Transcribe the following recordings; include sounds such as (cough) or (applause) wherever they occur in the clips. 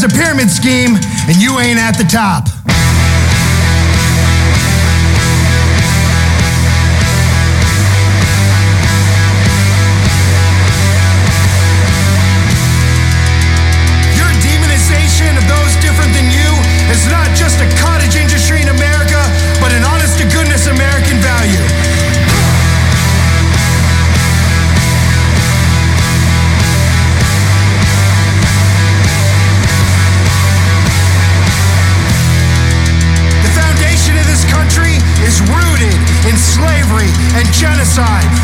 is a pyramid scheme, and you ain't at the top. And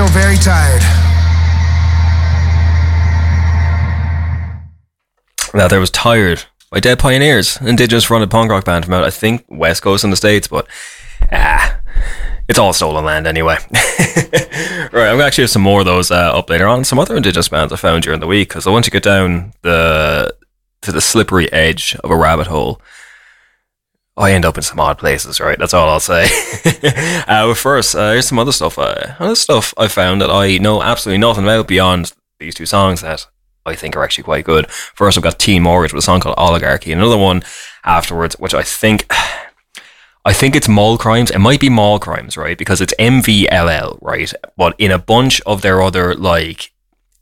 so very tired. Now there was Tired by Dead Pioneers, indigenous fronted punk rock band from out, I think, West Coast in the States, but ah, it's all stolen land anyway. (laughs) right, I'm actually have some more of those uh, up later on. Some other indigenous bands I found during the week because I want to get down the to the slippery edge of a rabbit hole. I end up in some odd places, right? That's all I'll say. (laughs) uh, but first, uh, here's some other stuff. Uh, other stuff I found that I know absolutely nothing about beyond these two songs that I think are actually quite good. First, I've got Teen Mortgage with a song called Oligarchy. and Another one afterwards, which I think, (sighs) I think it's Mall Crimes. It might be Mall Crimes, right? Because it's MVLL, right? But in a bunch of their other like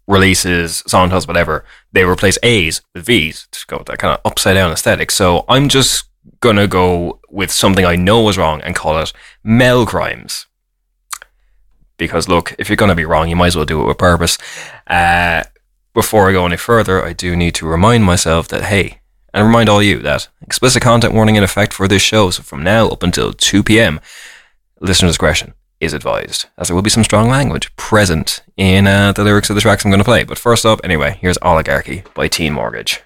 releases, titles, whatever, they replace A's with V's to go with that kind of upside down aesthetic. So I'm just gonna go with something I know is wrong and call it Mel Crimes. Because look, if you're gonna be wrong, you might as well do it with purpose. Uh, before I go any further, I do need to remind myself that hey, and remind all you that explicit content warning in effect for this show. So from now up until 2 p.m., listener discretion is advised, as there will be some strong language present in uh, the lyrics of the tracks I'm going to play. But first up, anyway, here's Oligarchy by Teen Mortgage.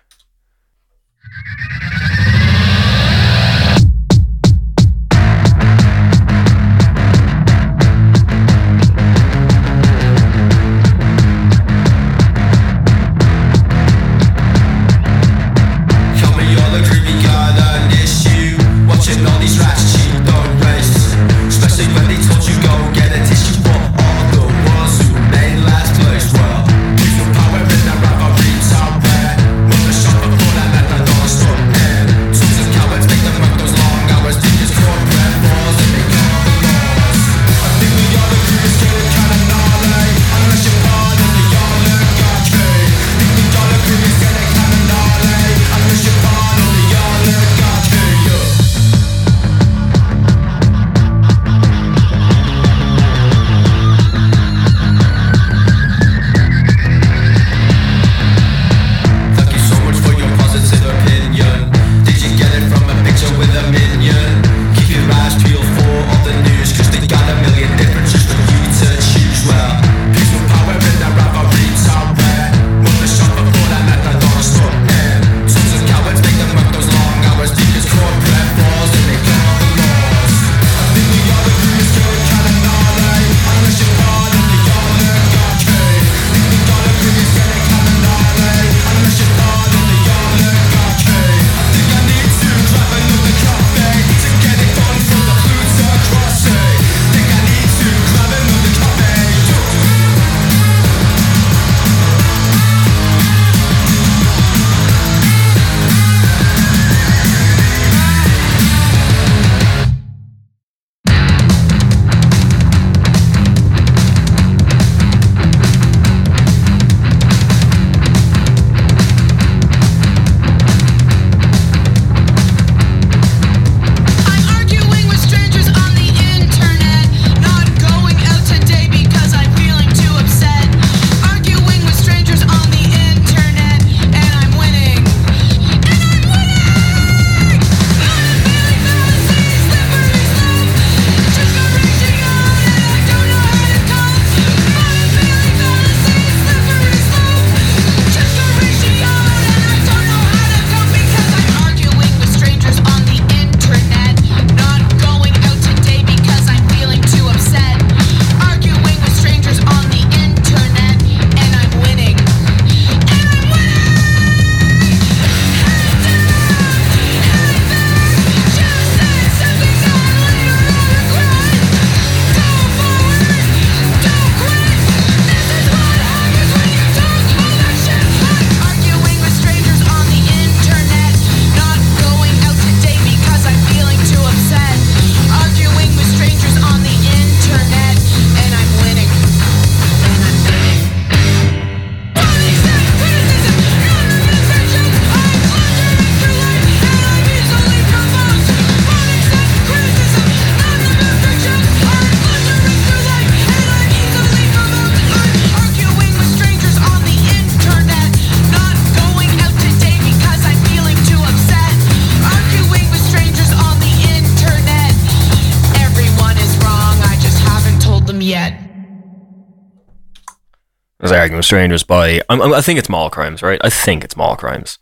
Strangers by. I'm, I'm- I think it's Mall Crimes, right? I think it's Mall Crimes.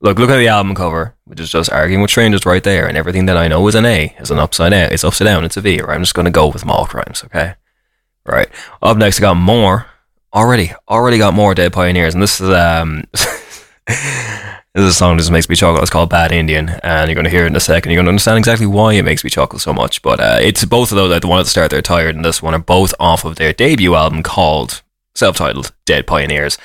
Look, look at the album cover, which is just arguing with strangers right there, and everything that I know is an A, is an upside down, it's upside down, it's a V. Right? I'm just going to go with Mall Crimes, okay? Right. Up next, I got more. Already, already got more Dead Pioneers, and this is um, (laughs) this is a song that just makes me chuckle. It's called Bad Indian, and you're going to hear it in a second. You're going to understand exactly why it makes me chuckle so much. But uh, it's both of those. Like the one at the start, they're tired, and this one are both off of their debut album called self-titled Dead Pioneers.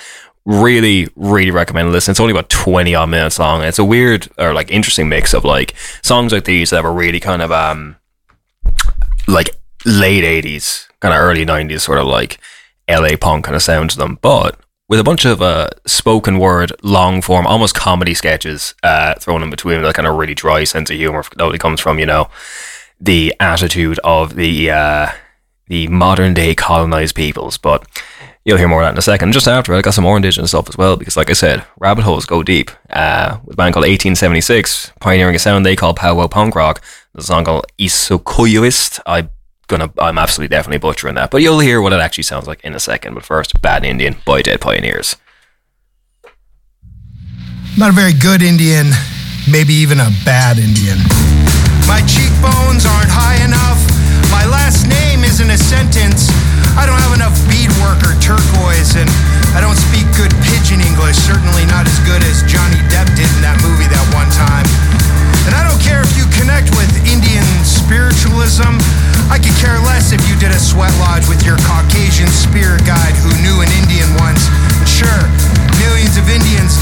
Really, really recommend listen. It's only about twenty odd minutes long. And it's a weird or like interesting mix of like songs like these that were really kind of um like late eighties, kind of early nineties, sort of like LA punk kind of sound to them, but with a bunch of uh, spoken word, long form, almost comedy sketches uh, thrown in between, that kind of really dry sense of humor that only comes from you know the attitude of the uh, the modern day colonized peoples. But you'll hear more of that in a second. Just after, I got some more indigenous stuff as well because, like I said, rabbit holes go deep. Uh, with a band called 1876, pioneering a sound they call powwow punk rock. There's a song called Isokuyuist. I gonna I'm absolutely definitely butchering that, but you'll hear what it actually sounds like in a second. But first, Bad Indian by Dead Pioneers. Not a very good Indian, maybe even a bad Indian. My cheekbones aren't high enough. My last name isn't a sentence. I don't have enough beadwork or turquoise, and I don't speak good pidgin English. Certainly not as good as Johnny Depp did in that movie that one time. And I don't care if you connect with Indian spiritualism. I could care less if you did a sweat lodge with your Caucasian spirit guide who knew an Indian once. Sure, millions of Indians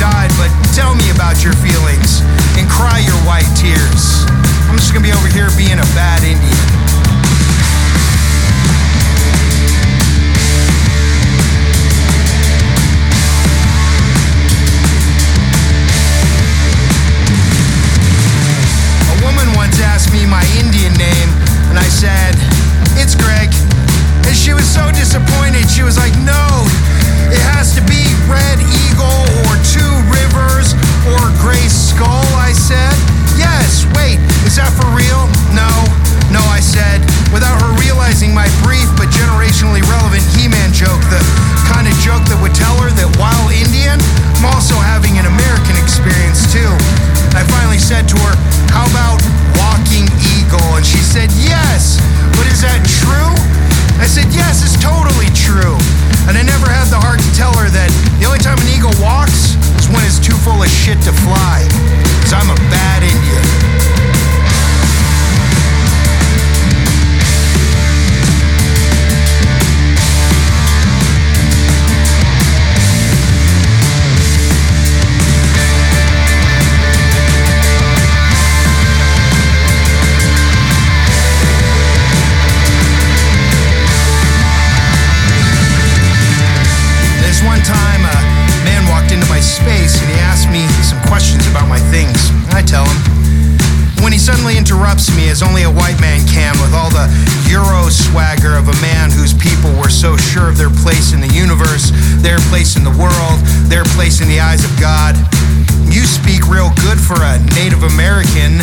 American,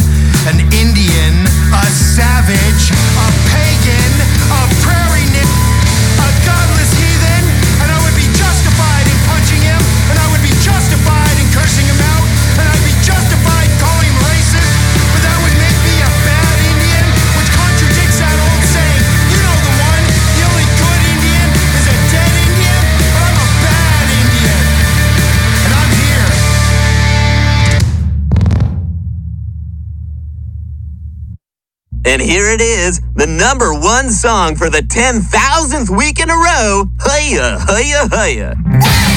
And here it is, the number one song for the 10,000th week in a row. Hiya, hiya, hiya.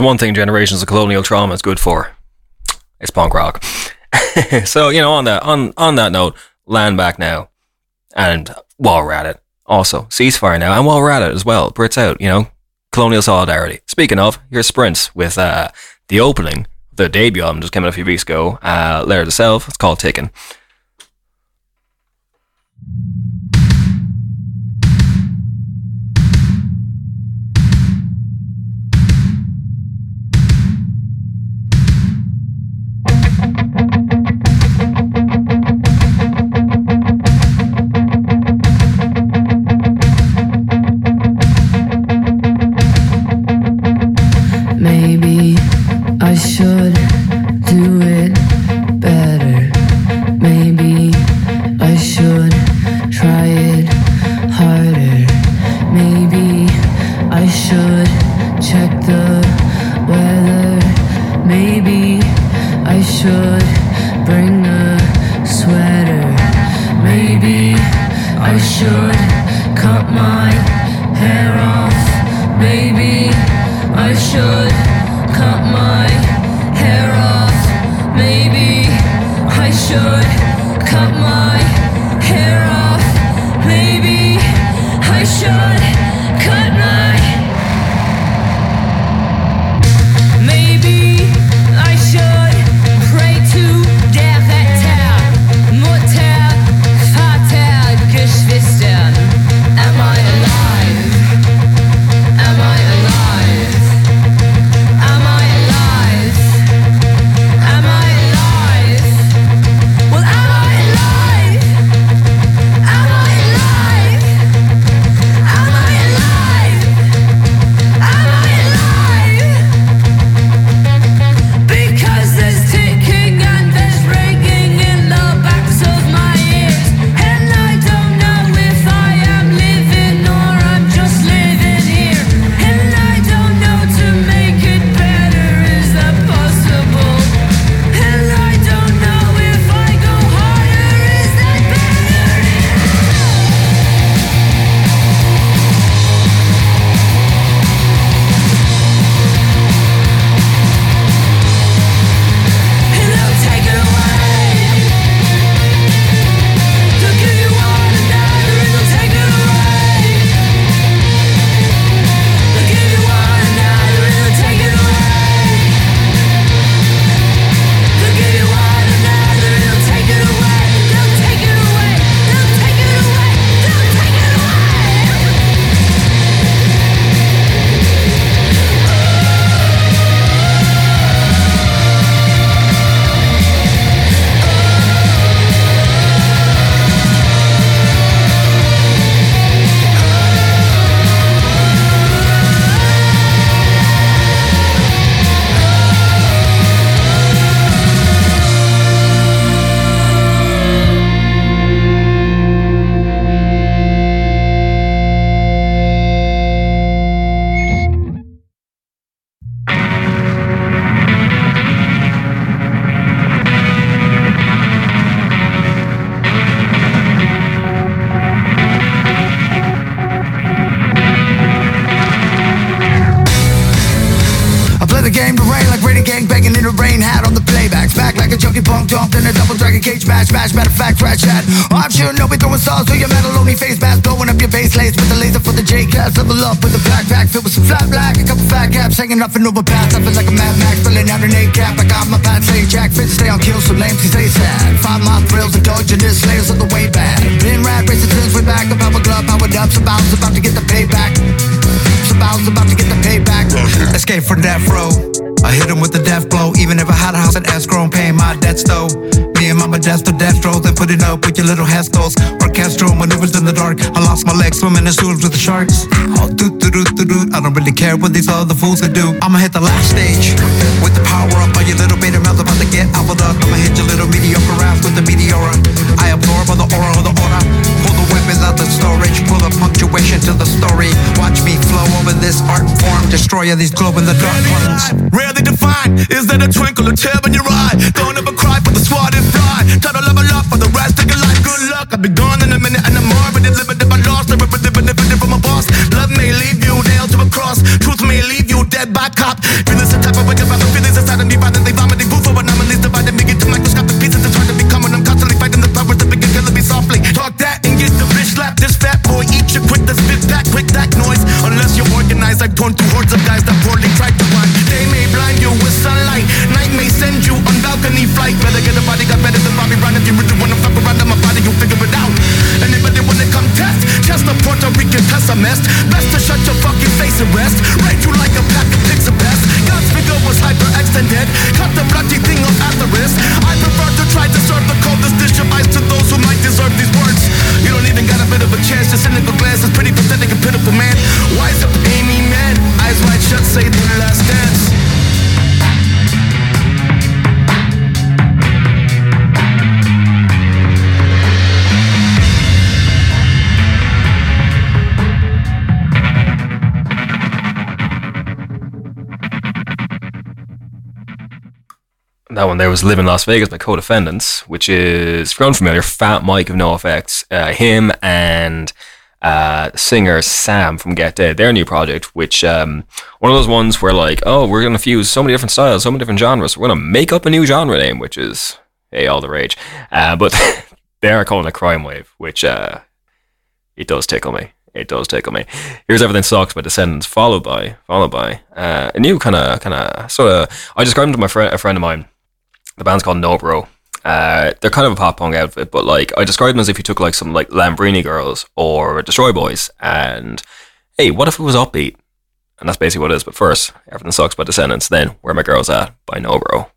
There's one thing generations of colonial trauma is good for, it's punk rock. (laughs) so you know, on that on on that note, land back now, and while we're at it, also ceasefire now, and while we're at it as well, Brits out. You know, colonial solidarity. Speaking of, here's Sprints with uh, the opening. The debut album just came out a few weeks ago. Uh, Letter to Self, it's called Ticking. Hanging off an overpass. I feel like a Mad Max filling out an A cap. I got my pants saying Jack Fitz stay on kill so lame, stay sad. Five mile thrills, indulging this layers of the way back. Been rad racing since way back. The power glove powered up. Some bounce about to get the payback. Some bounce about to get the payback. Escape from death row. I hit him with the death blow. Even if I had a house in escrow and paying my debts though. Me and mama death to death row, and put it up with your little Hestos. Orchestral maneuvers in the dark. I lost my legs swimming in sewers with the sharks. Oh, doo doo doo doo doo. I don't really care what these other fools can do. I'ma hit the last stage with the power up. All your little beta mouths about to get gobbled up. I'ma hit your little mediocre ass with the meteora. I absorb all the aura of the aura. Pull the weapons out the storage. Pull the punctuation to the story. Watch me flow over this art form. Destroyer these globe in the dark ones. Rarely defined. Is that a twinkle, a tear in your eye? Don't ever cry for the swatted fly. Try to level up for the rest of your life. Good luck. I'll be gone in a minute and I'm it's living if I lost. Never benefited from a boss. Love may leave you nailed to a cross. Truth may leave you dead by cop. You listen flight. There was Live in Las Vegas by Co-Defendants, which is, if you're unfamiliar, Fat Mike of NOFX. Uh, him and uh, singer Sam from Get Dead, their new project, which um, one of those ones where like, oh, we're gonna fuse so many different styles, so many different genres. We're gonna make up a new genre name, which is hey, all the rage. Uh, but (laughs) they are calling it a Crime Wave, which uh, it does tickle me. It does tickle me. Here's everything sucks by Descendents, followed by followed by uh, a new kind of kind of sort of. I described to my friend, a friend of mine. The band's called No Bro. Uh, they're kind of a pop punk outfit, but like I described them as if you took like some like Lambrini Girls or Destroy Boys, and hey, what if it was upbeat? And that's basically what it is. But first, everything sucks by Descendents. Then Where My Girls At by No Bro.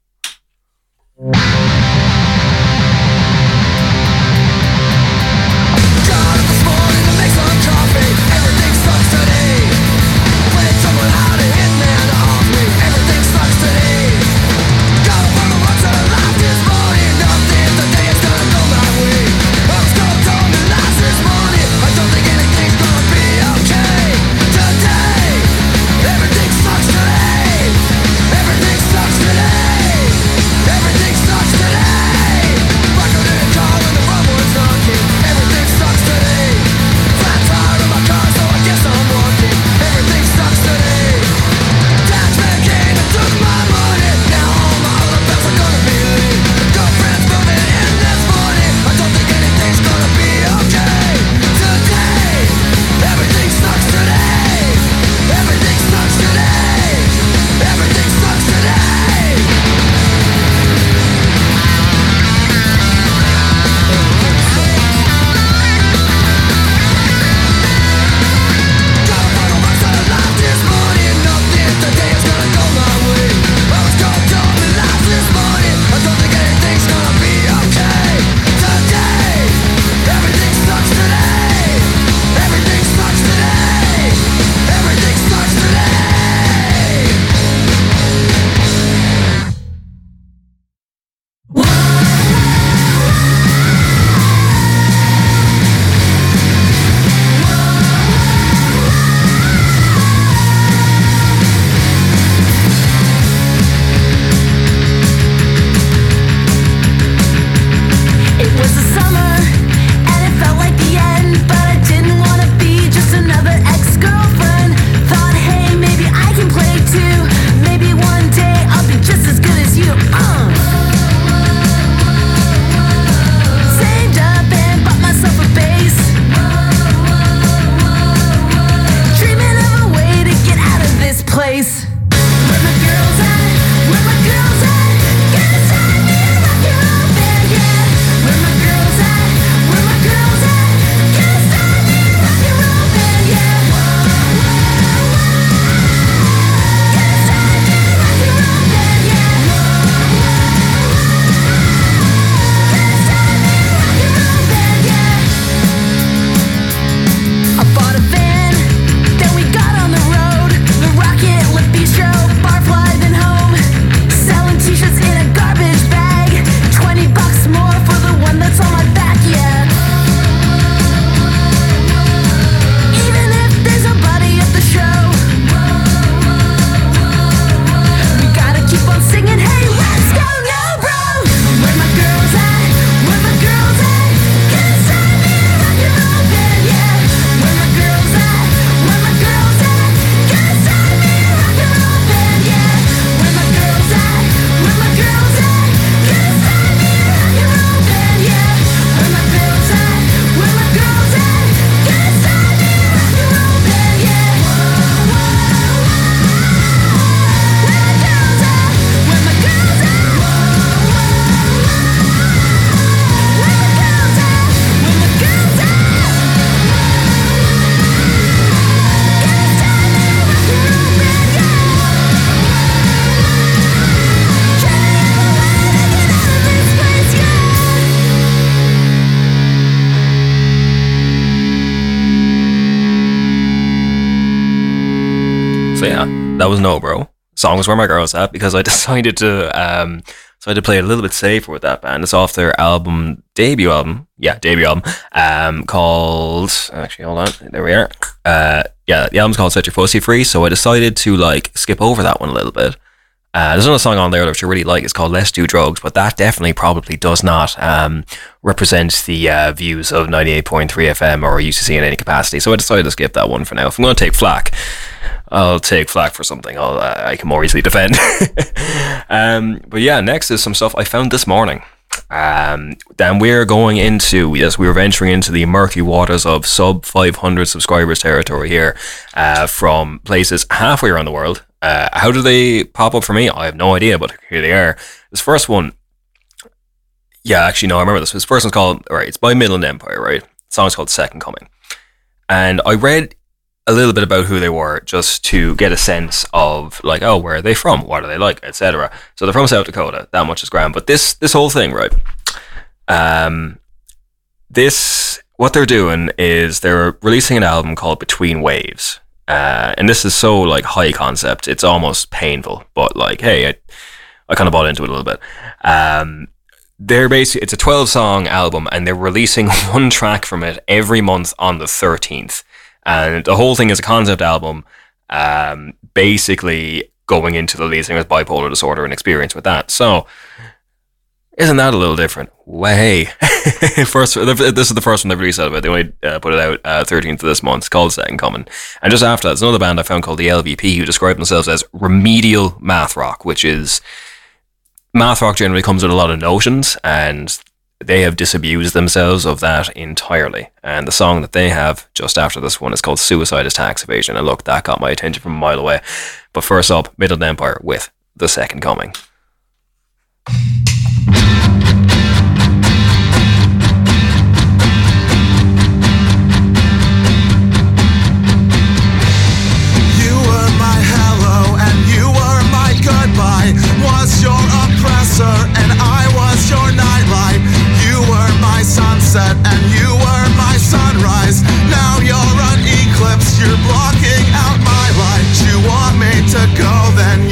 That was no, bro. Song Songs where my girls at because I (laughs) decided to um had to play a little bit safer with that band. It's off their album debut album, yeah, debut album, um called actually hold on, there we are. Uh, yeah, the album's called Set Your Fussy Free. So I decided to like skip over that one a little bit. Uh, there's another song on there which I really like. It's called "Let's Do Drugs," but that definitely probably does not um, represent the uh, views of 98.3 FM or UCC in any capacity. So I decided to skip that one for now. If I'm going to take flack, I'll take flack for something I'll, I can more easily defend. (laughs) um, but yeah, next is some stuff I found this morning. Um, then we're going into yes, we are venturing into the murky waters of sub 500 subscribers territory here, uh, from places halfway around the world. Uh, how do they pop up for me? I have no idea, but here they are. This first one, yeah, actually no, I remember this. This first one's called all right. It's by Midland Empire, right? The song's called Second Coming, and I read a little bit about who they were just to get a sense of like, oh, where are they from? What are they like, etc. So they're from South Dakota. That much is grand. But this this whole thing, right? Um, this what they're doing is they're releasing an album called Between Waves. Uh, and this is so like high concept, it's almost painful. But like, hey, I, I kind of bought into it a little bit. Um, they're basically it's a 12 song album, and they're releasing (laughs) one track from it every month on the 13th. And the whole thing is a concept album, um, basically going into the lead singer's bipolar disorder and experience with that. So, isn't that a little different? Way. (laughs) first, this is the first one they've released out of it. They only uh, put it out uh, 13th of this month. It's called Second Coming. And just after that, there's another band I found called the LVP who describe themselves as remedial math rock, which is math rock generally comes with a lot of notions, and they have disabused themselves of that entirely. And the song that they have just after this one is called Suicide is Tax Evasion. And look, that got my attention from a mile away. But first up, Midland Empire with The Second Coming. You were my hello and you were my goodbye. Was your oppressor and I was your. Sunset and you were my sunrise. Now you're an eclipse, you're blocking out my light. You want me to go, then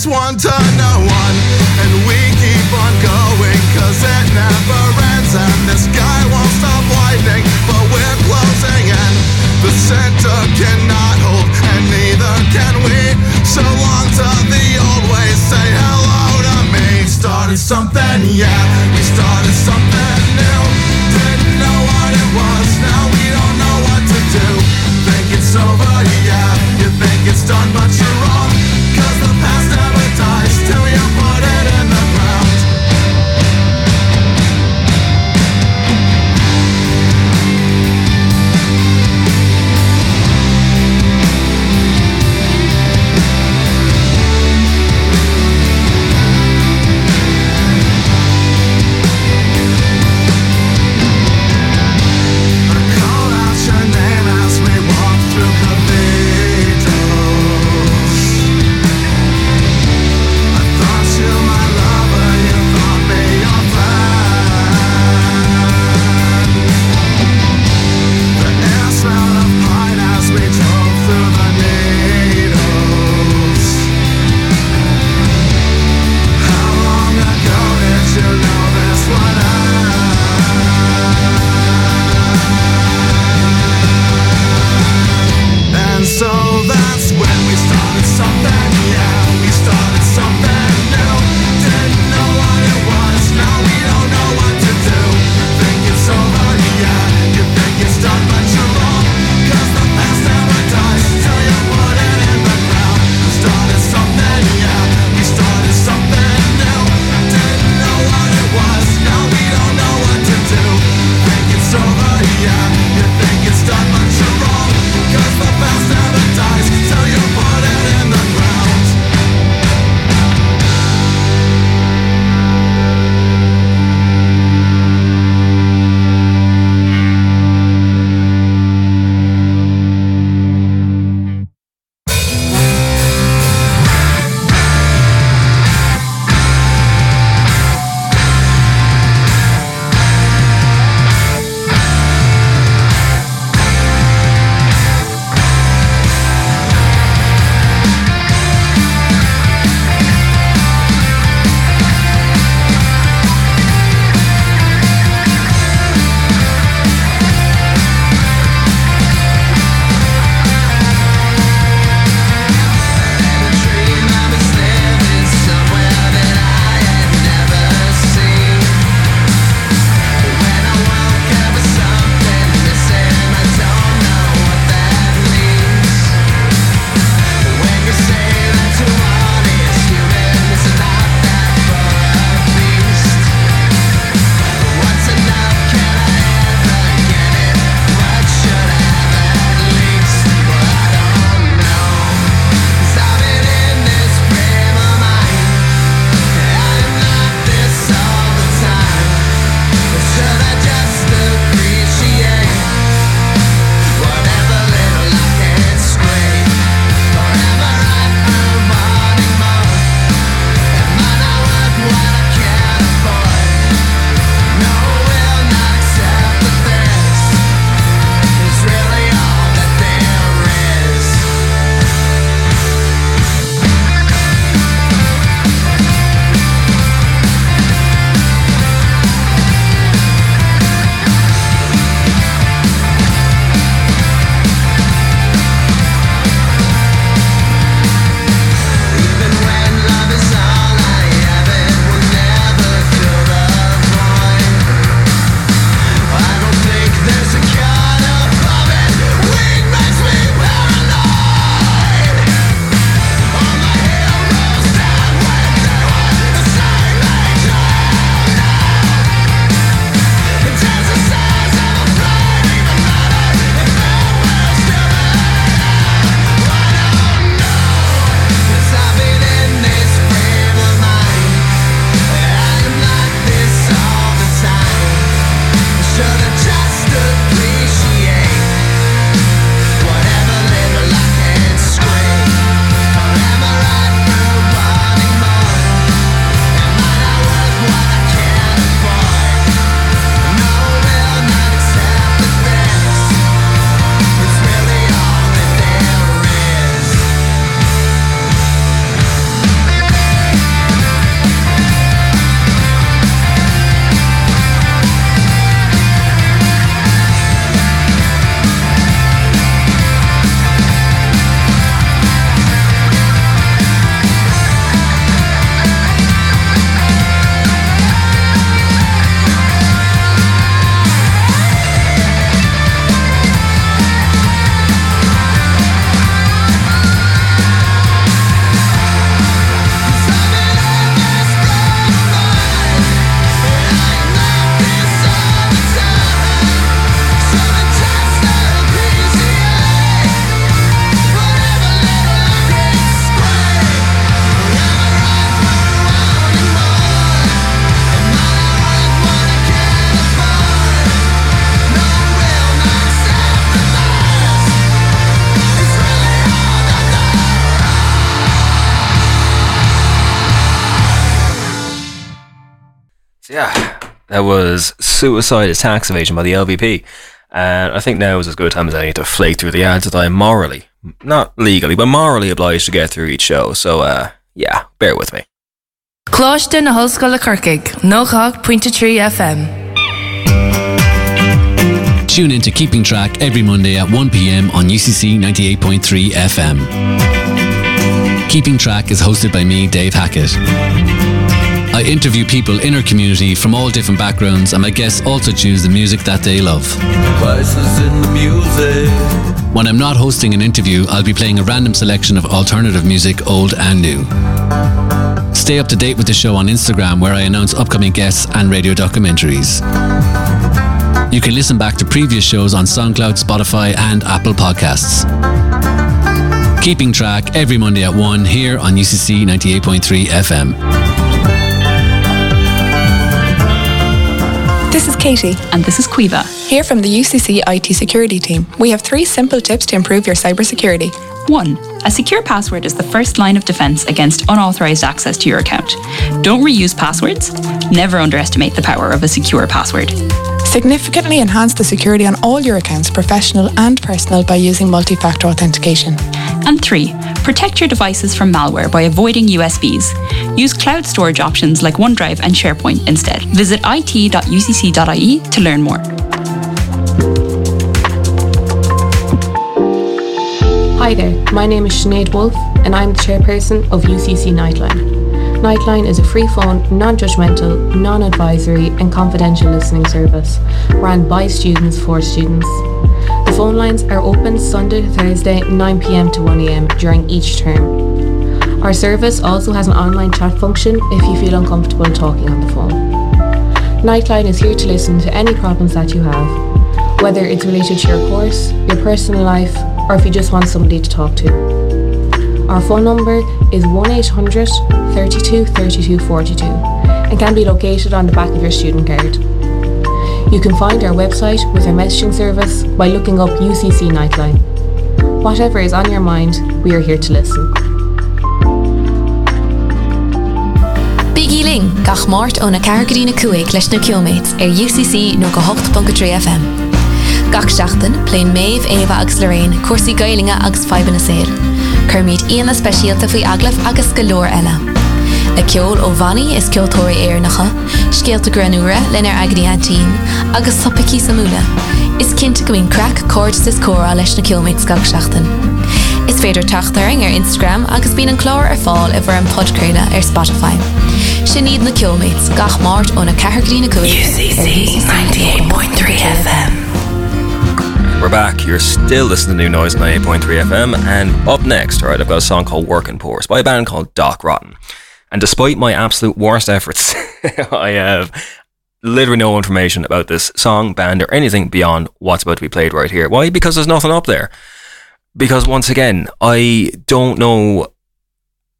takes one to know one. And we keep on going cause it never ends. And the sky won't stop lightning, but we're closing in. The center cannot hold, and neither can we. So long to the old ways, say hello to me. Started something, yeah, we started something new. Didn't know what it was, now we don't know what to do. Think it's over, yeah, you think it's done, Yeah, that was Suicide is Tax Evasion by the LVP. And I think now is as good a time as any to flake through the ads that I am morally, not legally, but morally obliged to get through each show. So, uh, yeah, bear with me. Cláiste na hoscoil Corcaig, nócha pointe trí FM. Tune in to Keeping Track every Monday at 1 pm on UCC 98.3 FM. Keeping Track is hosted by me, Dave Hackett. I interview people in our community from all different backgrounds, and my guests also choose the music that they love. In the music. When I'm not hosting an interview, I'll be playing a random selection of alternative music, old and new. Stay up to date with the show on Instagram, where I announce upcoming guests and radio documentaries. You can listen back to previous shows on SoundCloud, Spotify, and Apple Podcasts. Keeping track every Monday at 1 here on UCC 98.3 FM. This is Katie. And this is Quiva. Here from the UCC IT security team. We have three simple tips to improve your cybersecurity. 1. A secure password is the first line of defense against unauthorized access to your account. Don't reuse passwords. Never underestimate the power of a secure password. Significantly enhance the security on all your accounts, professional and personal, by using multi factor authentication. And 3. Protect your devices from malware by avoiding USBs. Use cloud storage options like OneDrive and SharePoint instead. Visit it.ucc.ie to learn more. Hi there, my name is Sinead Wolf and I'm the chairperson of UCC Nightline. Nightline is a free phone, non judgmental, non advisory, and confidential listening service ran by students for students. Phone lines are open Sunday to Thursday, 9pm to 1am during each term. Our service also has an online chat function if you feel uncomfortable talking on the phone. Nightline is here to listen to any problems that you have, whether it's related to your course, your personal life, or if you just want somebody to talk to. Our phone number is 1800 32 32 42 and can be located on the back of your student card. You can find our website with our messaging service by looking up UCC Nightline. Whatever is on your mind, we are here to listen. Biggie Ling er gach mát ó na cegadína cuaig leis na kilóméid ar UCC nó go 8.3 FM. Gach seachtain léin méh éh agus leréin cuasaí gailinge agus feban na séir. Curmíd íana speisialta faoi aglah agus go leor eile. Le ceol ó bhaí is ceoltóirí éarnacha, scéalta granúra lenar agriítín agus sopaí samúla. Is cinnta go bhín crack cord is córa leis na kilóméid gach seachtain. Is féidir taachtaring ar Instagram agus bín an chlár ar fáil a bhar an podcréile ar Spotify. Sin iad na kilóméid gach mát ó na ceirlína cu 98.3 FM. We're back. You're still listening to New Noise on 8.3 FM. And up next, all right, I've got a song called Working Poor. It's by a band called Doc Rotten. And despite my absolute worst efforts, (laughs) I have literally no information about this song, band, or anything beyond what's about to be played right here. Why? Because there's nothing up there. Because once again, I don't know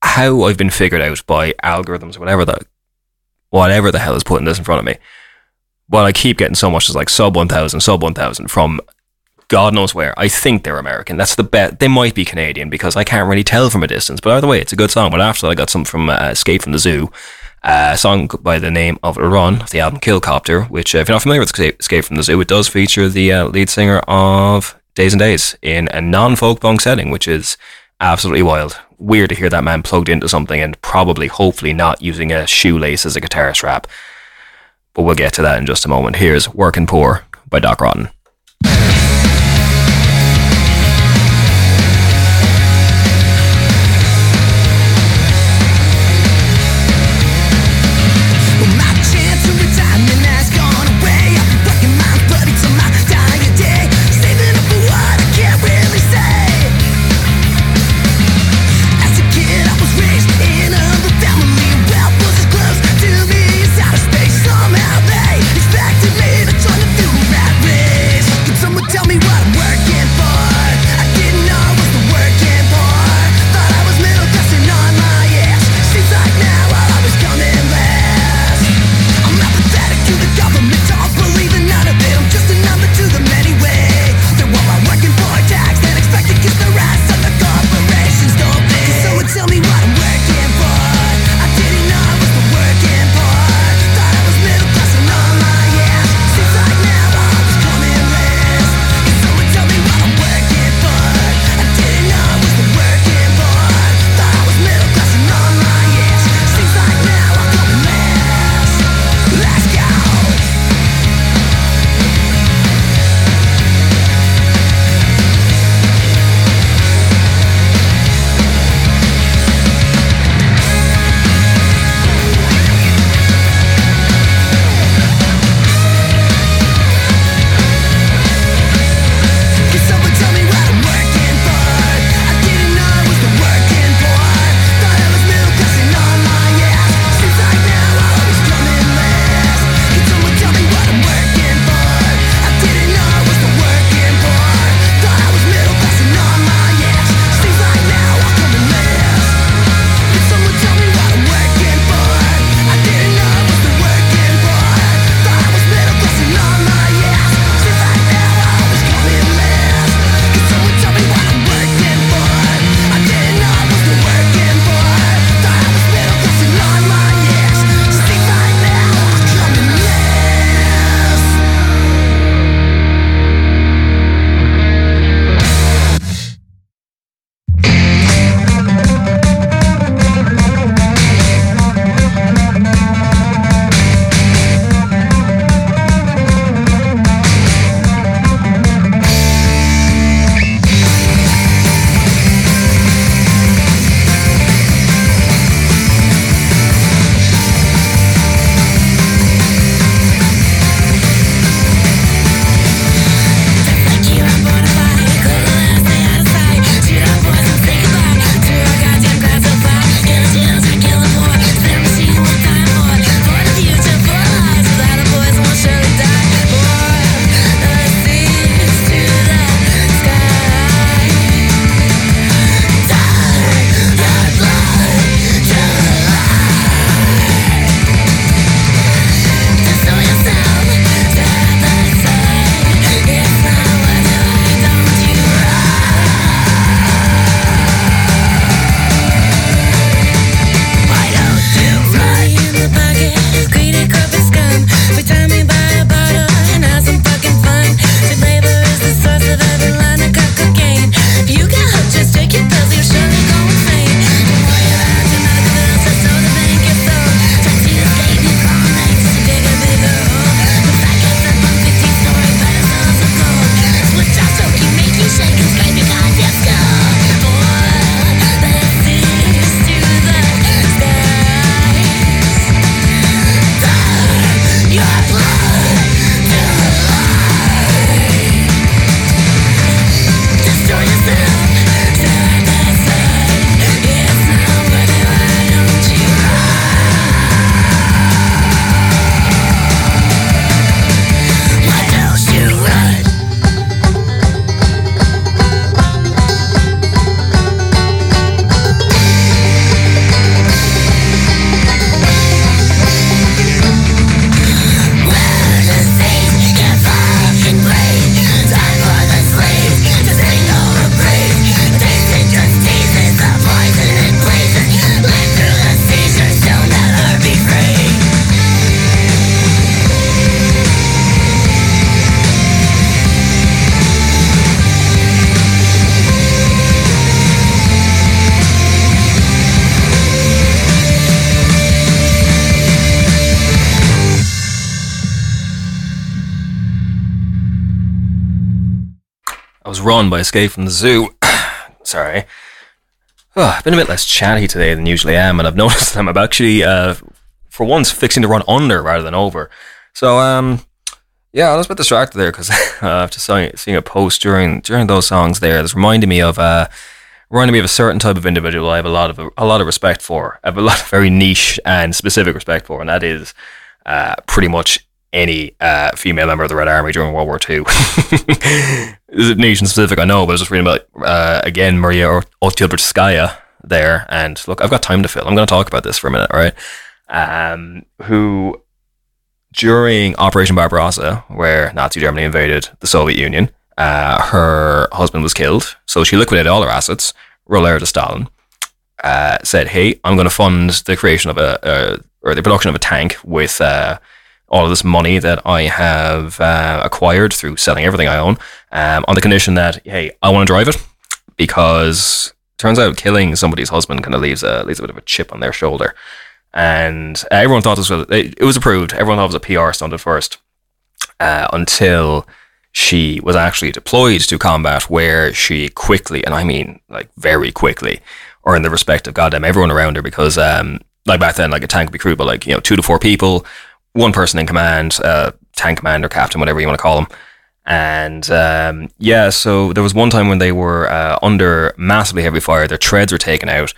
how I've been figured out by algorithms, whatever the whatever the hell is putting this in front of me. Well, I keep getting so much as like sub 1000, sub 1000 from God knows where. I think they're American. That's the bet. They might be Canadian because I can't really tell from a distance. But either way, it's a good song. But after that, I got some from uh, Escape from the Zoo, uh, a song by the name of Run, the album Killcopter, which, uh, if you're not familiar with Escape- Escape from the Zoo, it does feature the uh, lead singer of Days N' Daze in a non folk punk setting, which is absolutely wild. Weird to hear that man plugged into something and probably, hopefully, not using a shoelace as a guitar strap. But we'll get to that in just a moment. Here's Working Poor by Doc Rotten. Was Run by Escape from the Zoo. (coughs) Sorry. Oh, I've been a bit less chatty today than usually am, and I've (laughs) noticed that I'm actually, uh, for once, fixing to run under rather than over. So, um, yeah, I was a bit distracted there because (laughs) uh, seeing, seeing a post during during those songs there, it's reminding me of uh, reminding me of a certain type of individual I have a lot of a lot of respect for. I have a lot of very niche and specific respect for, and that is uh, pretty much any uh, female member of the Red Army during World War Two. (laughs) Is it nation specific? I know, but I was just reading about uh, again Maria Oktyabrskaya there, and look, I've got time to fill. I'm going to talk about this for a minute, right? Um, who during Operation Barbarossa, where Nazi Germany invaded the Soviet Union, uh, her husband was killed, so she liquidated all her assets, a to Stalin, uh, said, "Hey, I'm going to fund the creation of a, a or the production of a tank with." Uh, all of this money that I have uh, acquired through selling everything I own, um, on the condition that hey, I want to drive it because turns out killing somebody's husband kind of leaves a leaves a bit of a chip on their shoulder, and everyone thought this was it, it was approved. Everyone thought it was a PR stunt at first, uh, until she was actually deployed to combat, where she quickly, and I mean like very quickly, earned the respect of goddamn everyone around her because um, like back then, like a tank would be crewed by like you know two to four people one person in command, uh, tank commander, captain, whatever you want to call them. And um, yeah, so there was one time when they were uh, under massively heavy fire. Their treads were taken out,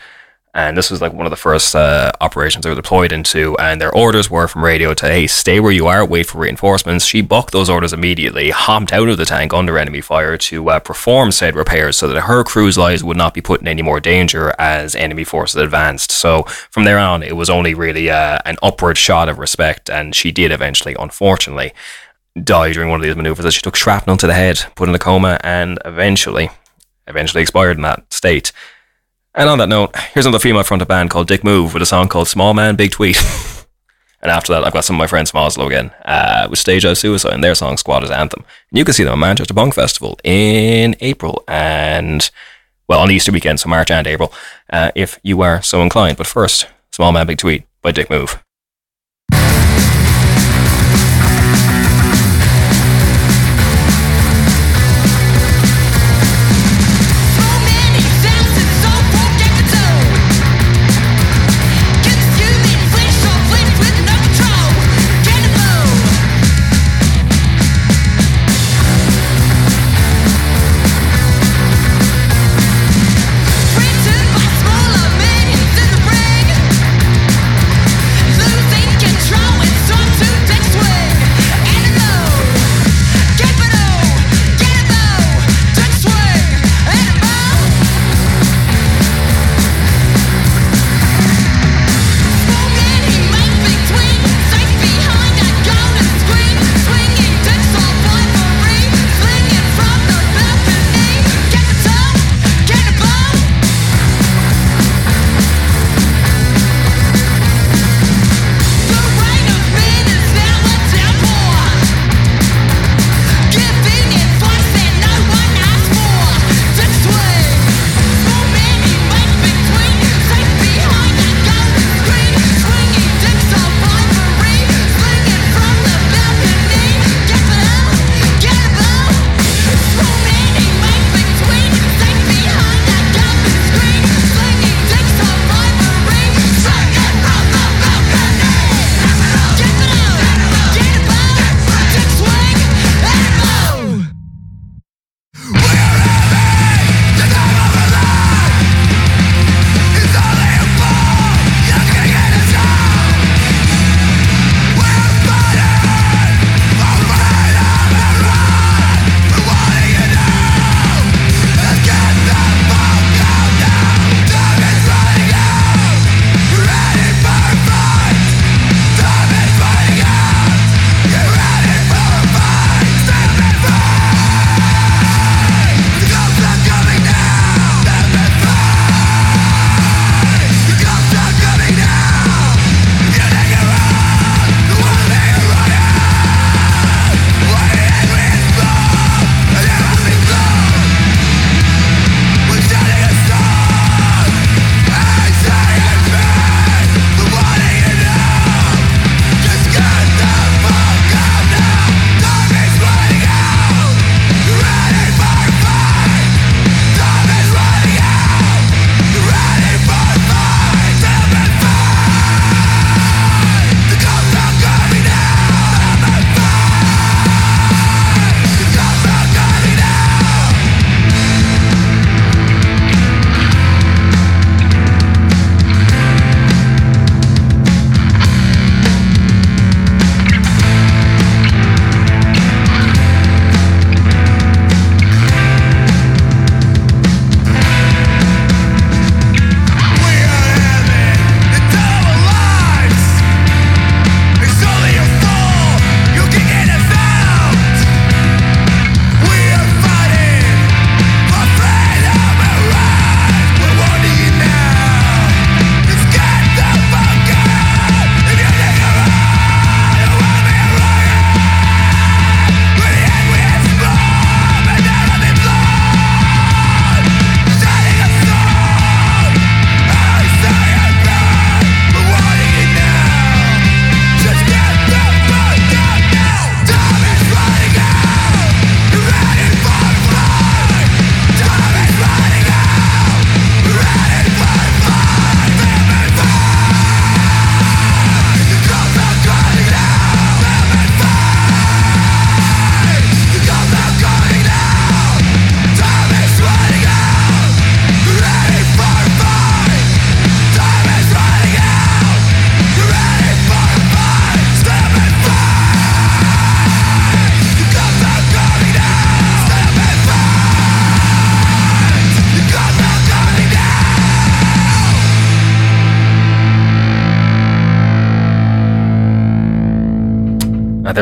and this was like one of the first uh, operations they were deployed into. And their orders were from radio to hey, stay where you are, wait for reinforcements. She bucked those orders immediately, hopped out of the tank under enemy fire to uh, perform said repairs, so that her crew's lives would not be put in any more danger as enemy forces advanced. So from there on, it was only really uh, an upward shot of respect, and she did eventually, unfortunately, die during one of these maneuvers as she took shrapnel to the head, put in a coma, and eventually, eventually expired in that state. And on that note, here's another female fronted band called Dick Move with a song called Small Man Big Tweet. (laughs) and after that, I've got some of my friends from Oslo again uh, with Stage Out Suicide and their song Squatters Anthem. And you can see them at Manchester Punk Festival in April and, well, on Easter weekend, so March and April, uh, if you are so inclined. But first, Small Man Big Tweet by Dick Move.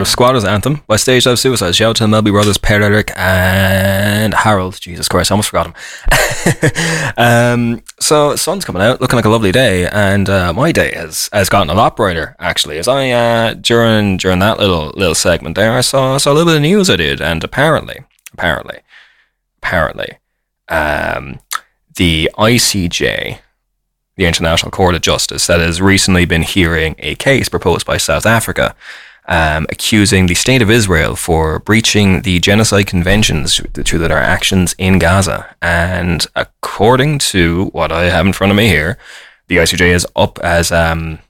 There was Squatters Anthem by Stage Dive Suicide. Shout out to the Melby Brothers, Per Eric and Harold. Jesus Christ, I almost forgot him. (laughs) um, so, sun's coming out, looking like a lovely day, and uh, my day has, has gotten a lot brighter, actually. As I, uh, during during that little little segment there, I saw, saw a little bit of news I did, and apparently, apparently, apparently, um, the ICJ, the International Court of Justice, that has recently been hearing a case proposed by South Africa um, accusing the State of Israel for breaching the genocide conventions through their actions in Gaza. And according to what I have in front of me here, the ICJ is up as um,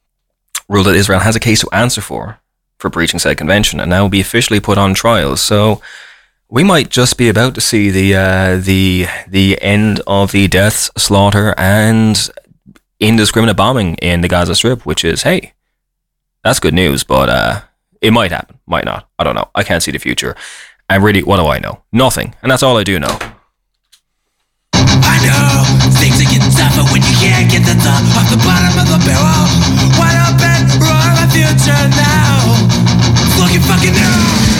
ruled that Israel has a case to answer for for breaching said convention, and now will be officially put on trial. So we might just be about to see the uh, the the end of the deaths, slaughter, and indiscriminate bombing in the Gaza Strip, which is hey, that's good news, but uh, it might happen, might not. I don't know. I can't see the future. And really, what do I know? Nothing, and that's all I do know. I know things are getting tougher when you can't get the top off the bottom of the barrel. Wide open, wrong my future now. Looking fucking new.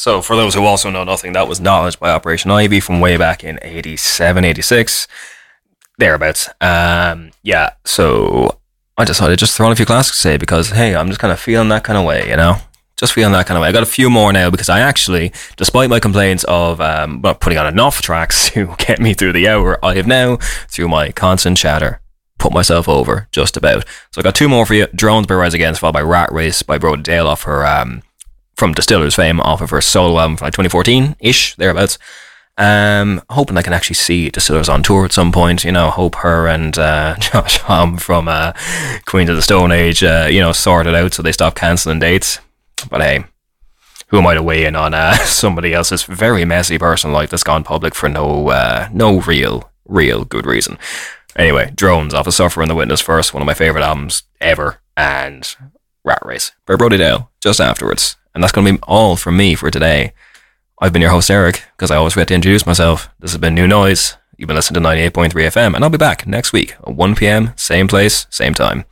So, for those who also know nothing, that was Knowledge by Operation Ivy from way back in 87, 86, thereabouts. Um, yeah, so I decided just throw on a few classics today because, hey, I'm just kind of feeling that kind of way, you know? Just feeling that kind of way. I got a few more now because I actually, despite my complaints of um, not putting on enough tracks (laughs) to get me through the hour, I have now, through my constant chatter, put myself over just about. So I got two more for you. Drones by Rise Against, followed by Rat Race by Brody Dalle off her um, from Distillers fame off of her solo album from like 2014 ish, thereabouts. Um, hoping I can actually see Distillers on tour at some point. You know, hope her and uh, (laughs) Josh Homme from uh, Queens of the Stone Age, uh, you know, sort it out so they stop cancelling dates. But hey, who am I to weigh in on uh, (laughs) somebody else's very messy personal life that's gone public for no uh, no real real good reason? Anyway, Drones off of Sufferer and the Witness first, one of my favorite albums ever, and Rat Race by Brody Dalle just afterwards. And that's going to be all from me for today. I've been your host, Eric, because I always forget to introduce myself. This has been New Noise. You've been listening to 98.3 FM, and I'll be back next week at 1 p.m., same place, same time.